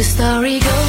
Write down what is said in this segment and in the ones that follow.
the story goes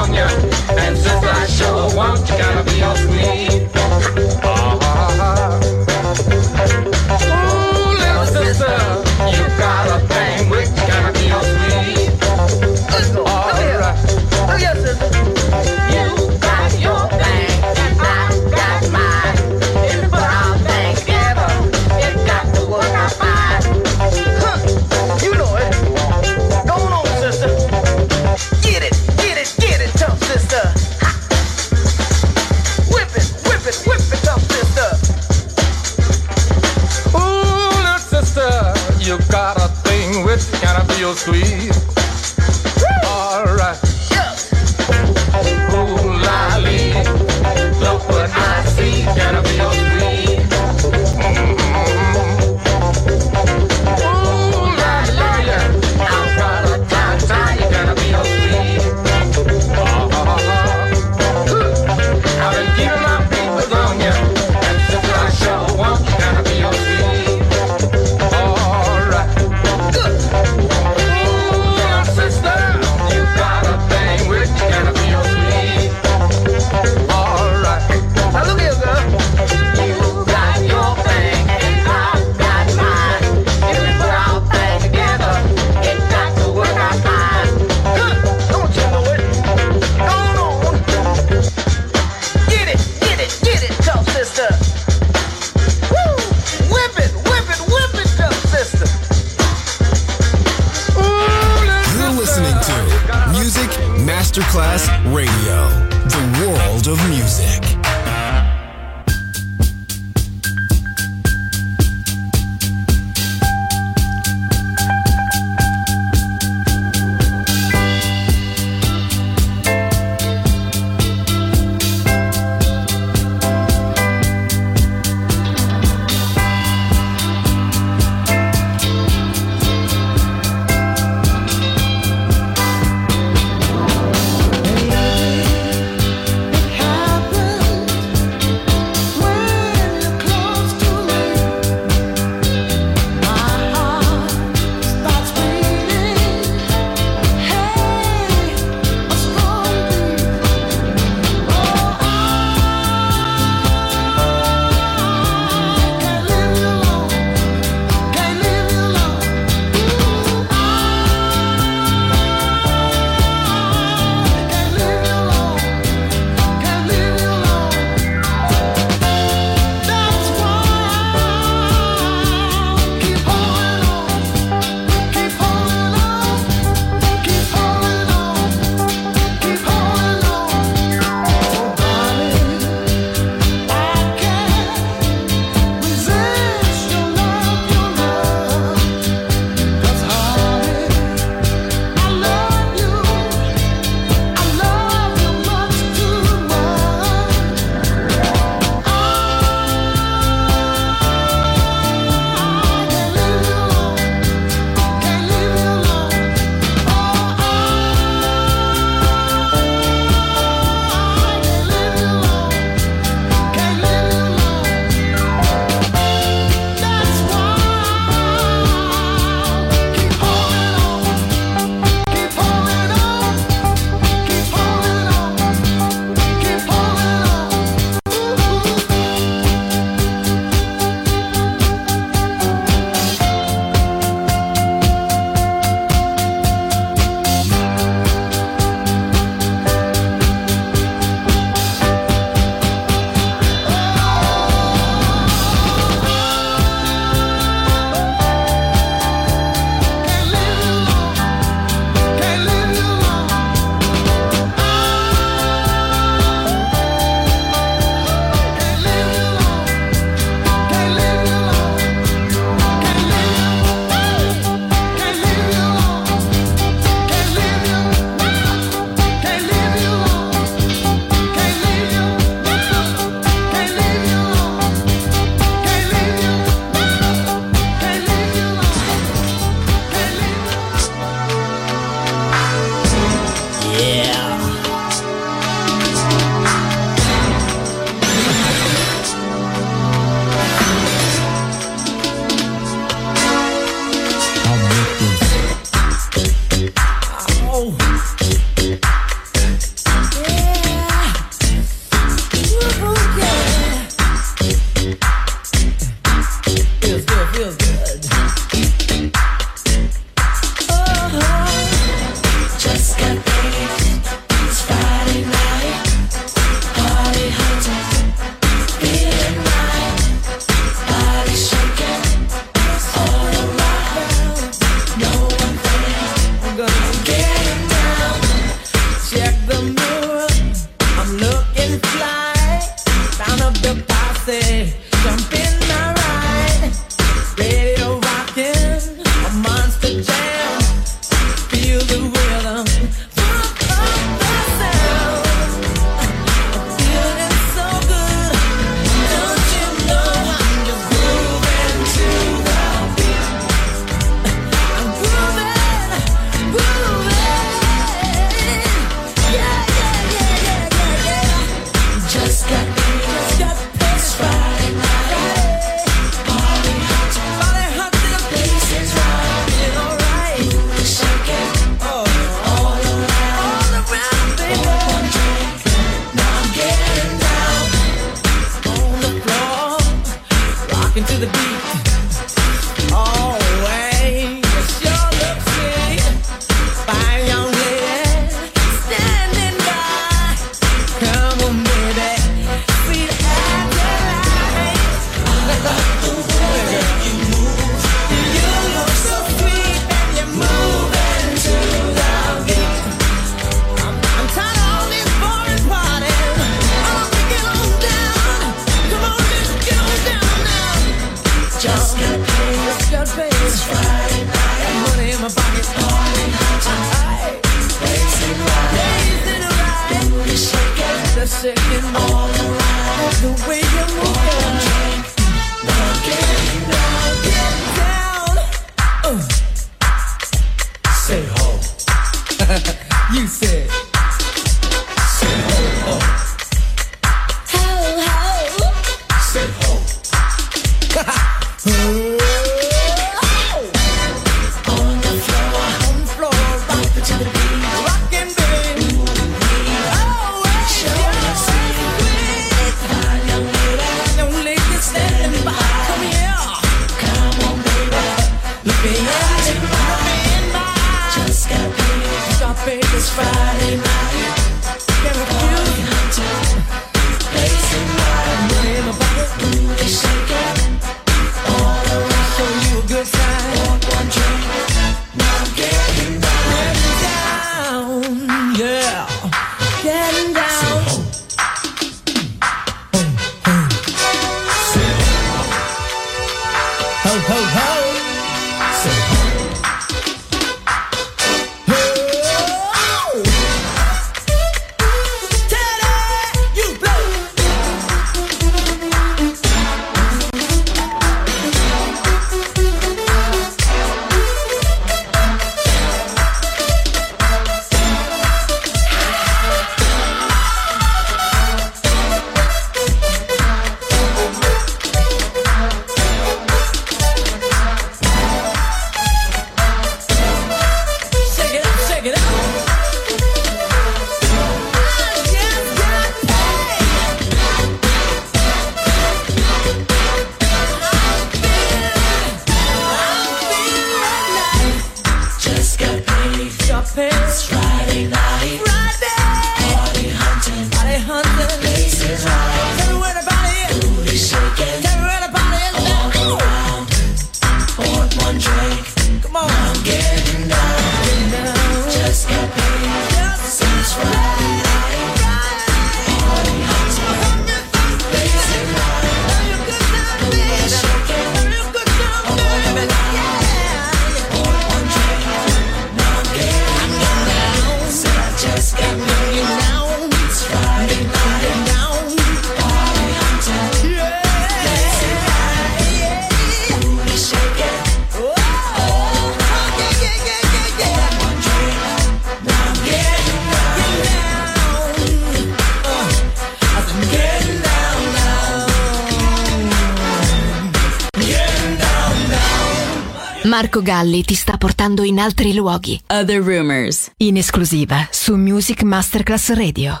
Marco Galli ti sta portando in altri luoghi. Other rumors. In esclusiva su Music Masterclass Radio.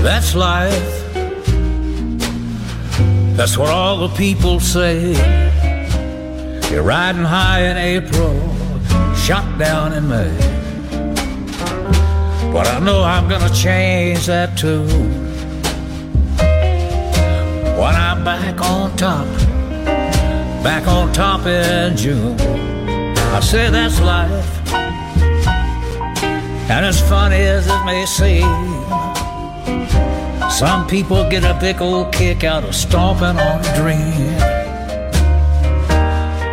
That's life. That's what all the people say. You're riding high in April, shot down in May. But I know I'm gonna change that too. When I'm back on top, back on top in June. I say that's life. And as funny as it may seem, some people get a big old kick out of stomping on a dream.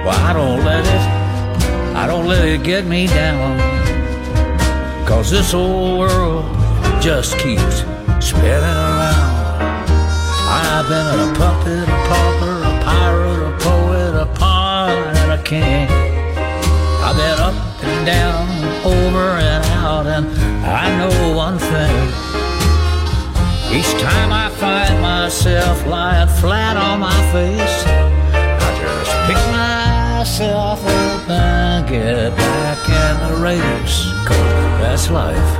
Well, I don't let it, I don't let it get me down. Cause this old world just keeps spinning around. I've been a puppet, a pauper, a pirate, a poet, a pawn, and a king. I've been up and down, over and out, and I know one thing. Each time I find myself lying flat on my face, I just pick myself up and get back in the race. Cause that's life.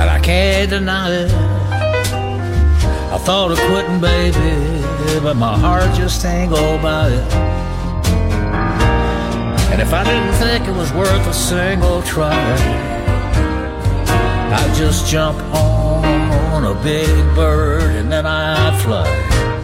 And I can't deny it. I thought of quitting, baby, but my heart just ain't go by it. And if I didn't think it was worth a single try, I'd just jump on a big bird and then I'd fly.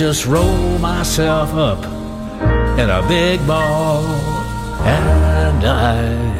just roll myself up in a big ball and die.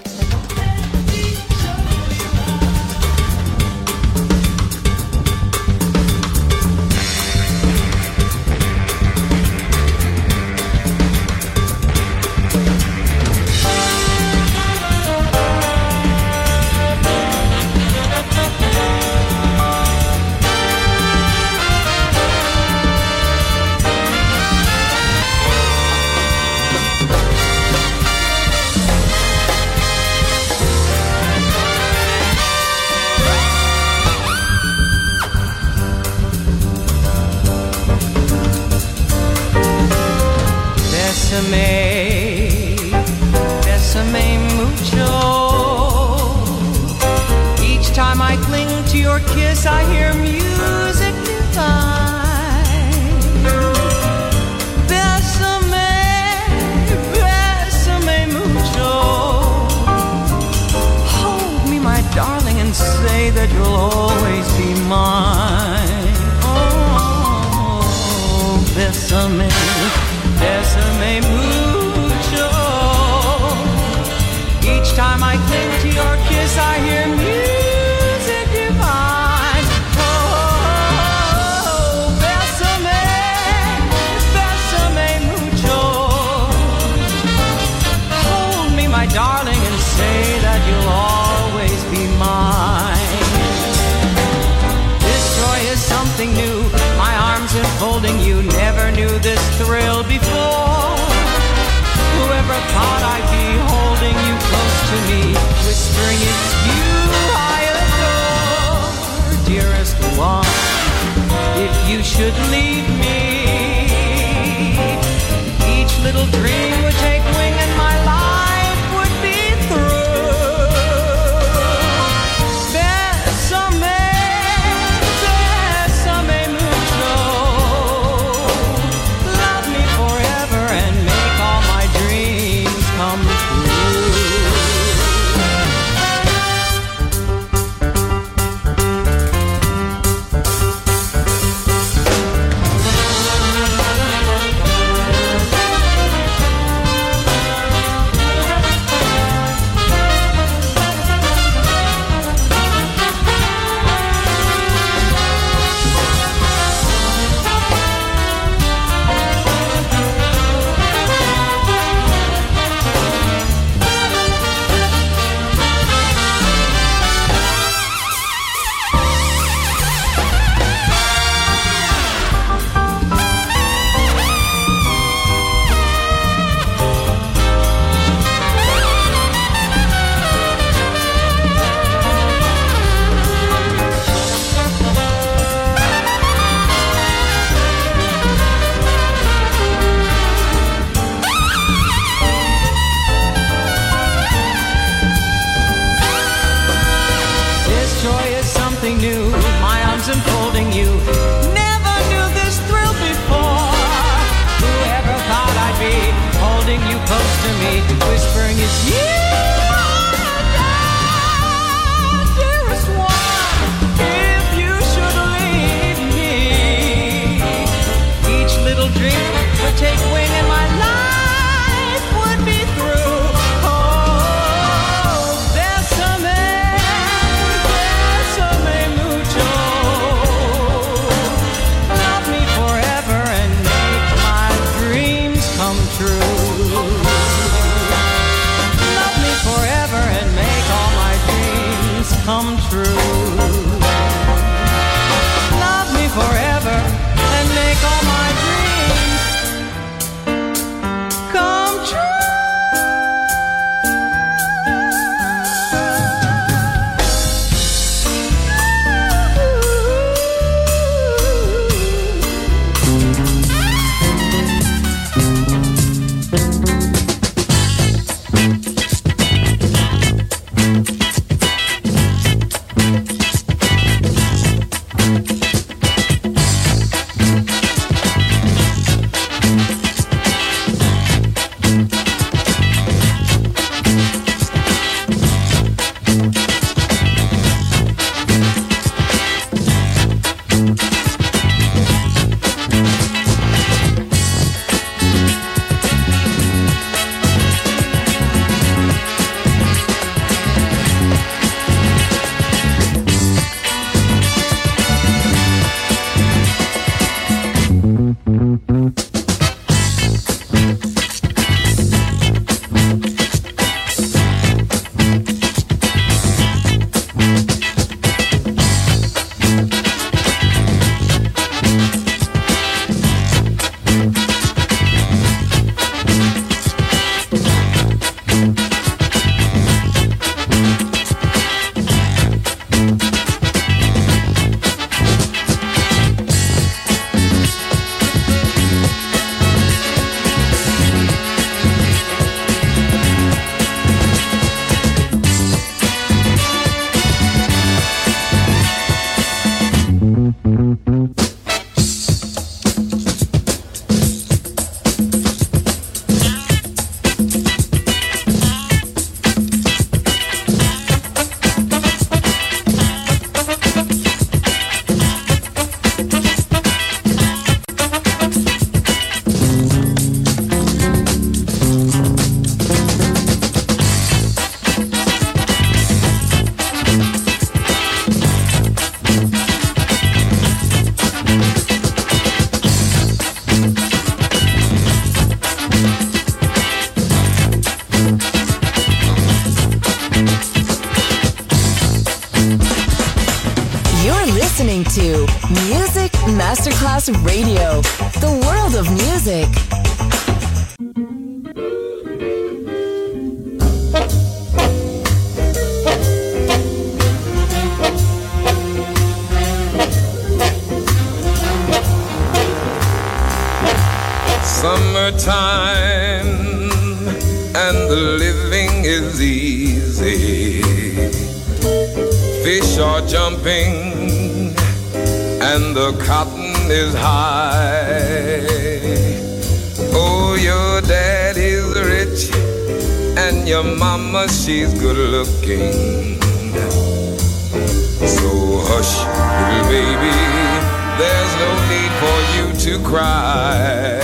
to cry.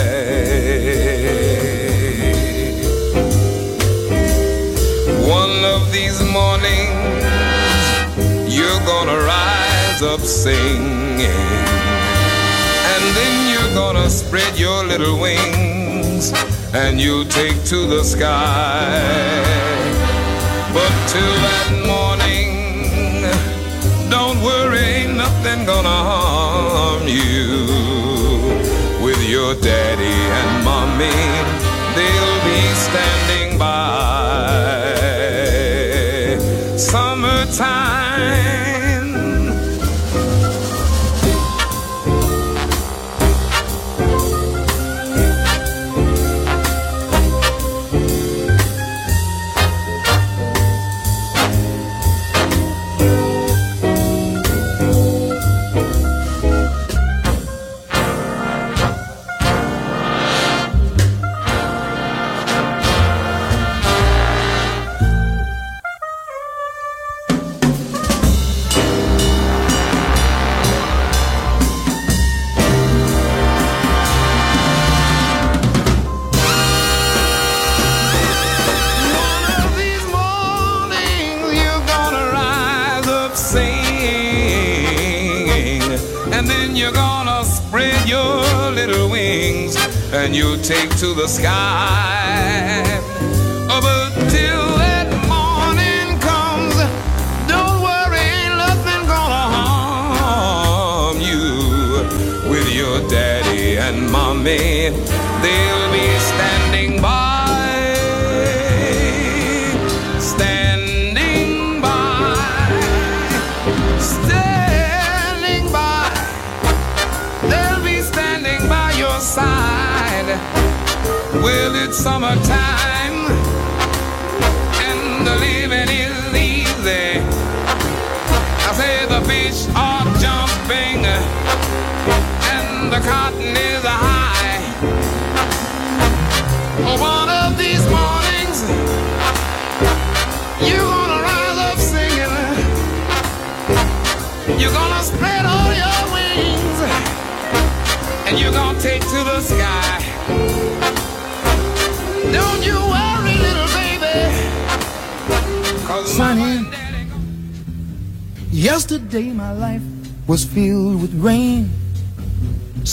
One of these mornings, you're gonna rise up singing, and then you're gonna spread your little wings and you'll take to the sky. But till that morning, don't worry, nothing gonna harm your daddy and mommy. They'll be standing. Me. They'll be standing by, standing by, standing by. They'll be standing by your side. Well, it's summertime and the living is easy. I say the fish are jumping and the cotton is high. One of these mornings, you're gonna rise up singing. You're gonna spread all your wings and you're gonna take to the sky. Don't you worry, little baby. Cause Sunny. Yesterday my life was filled with rain.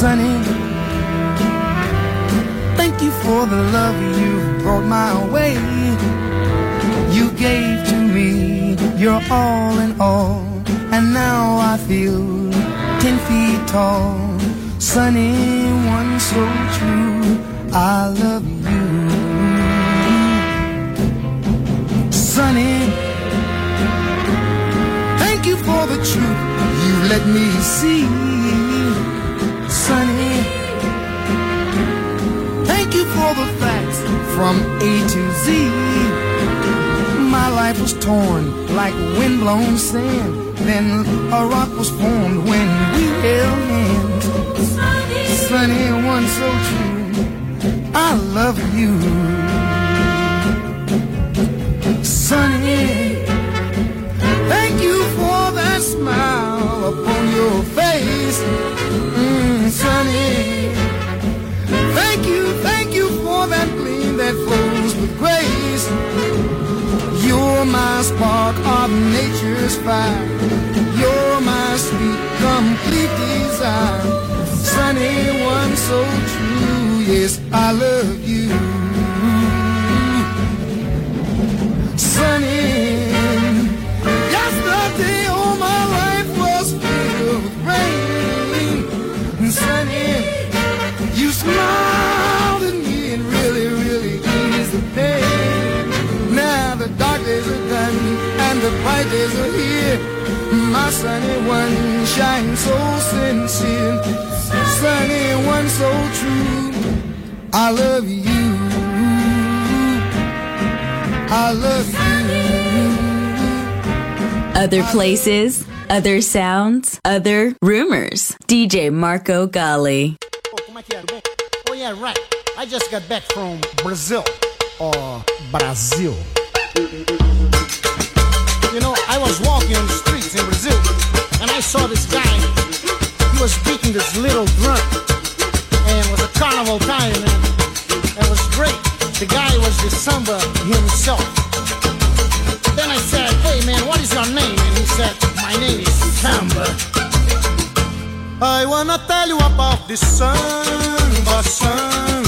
Sunny. Thank you for the love you brought my way. You gave to me your all in all. And now I feel ten feet tall. Sunny, one so true. I love you. Sunny. Thank you for the truth you let me see. From A to Z. My life was torn like windblown sand. Then a rock was formed when we held hands. Sunny, one so true. I love you. Sunny. Thank you for that smile upon your face, mm, Sunny. Thank you, thank you for that gleam that flows with grace. You're my spark of nature's fire. You're my sweet, complete desire. Sunny one so true, yes, I love you. Sunny. The bright days are here. My sunny one shines so sincere. Sunny one so true. I love you. I love you. Other places, other sounds, other rumors. DJ Marco Gally. Oh, como é que é? Bem? Oh yeah, right. I just got back from Brazil. Or Brazil. You know, I was walking on the streets in Brazil and I saw this guy. He was beating this little drum. And it was a carnival time and it was great. The guy was the samba himself. Then I said, hey man, what is your name? And he said, my name is Samba. I wanna tell you about samba, samba, samba,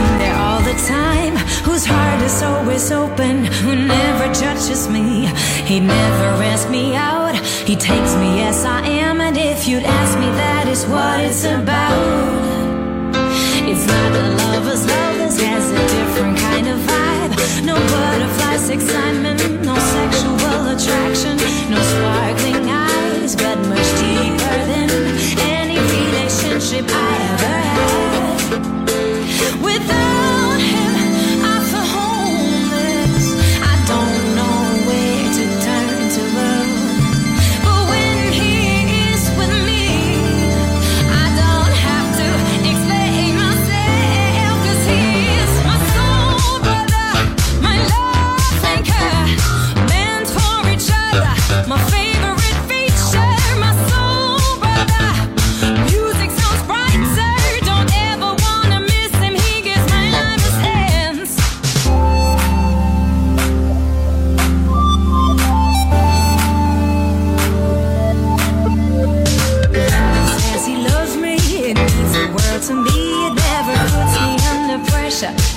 who's there all the time, whose heart is always open, who never judges me. He never asks me out, he takes me as I am, and if you'd ask me, that is what it's about. It's not a lover's love, this has a different kind of vibe. No butterflies, excitement, no sexual attraction, no sparkling eyes, but much deeper than any relationship I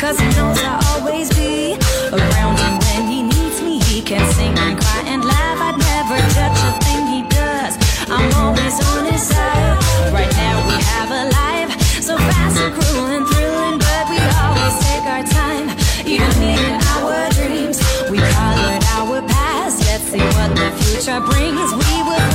cause he knows I'll always be around him when he needs me. He can sing and cry and laugh. I'd never judge a thing he does. I'm always on his side. Right now we have a life so fast and cruel and thrilling, but we always take our time, even in our dreams. We colored our past. Let's see what the future brings. We will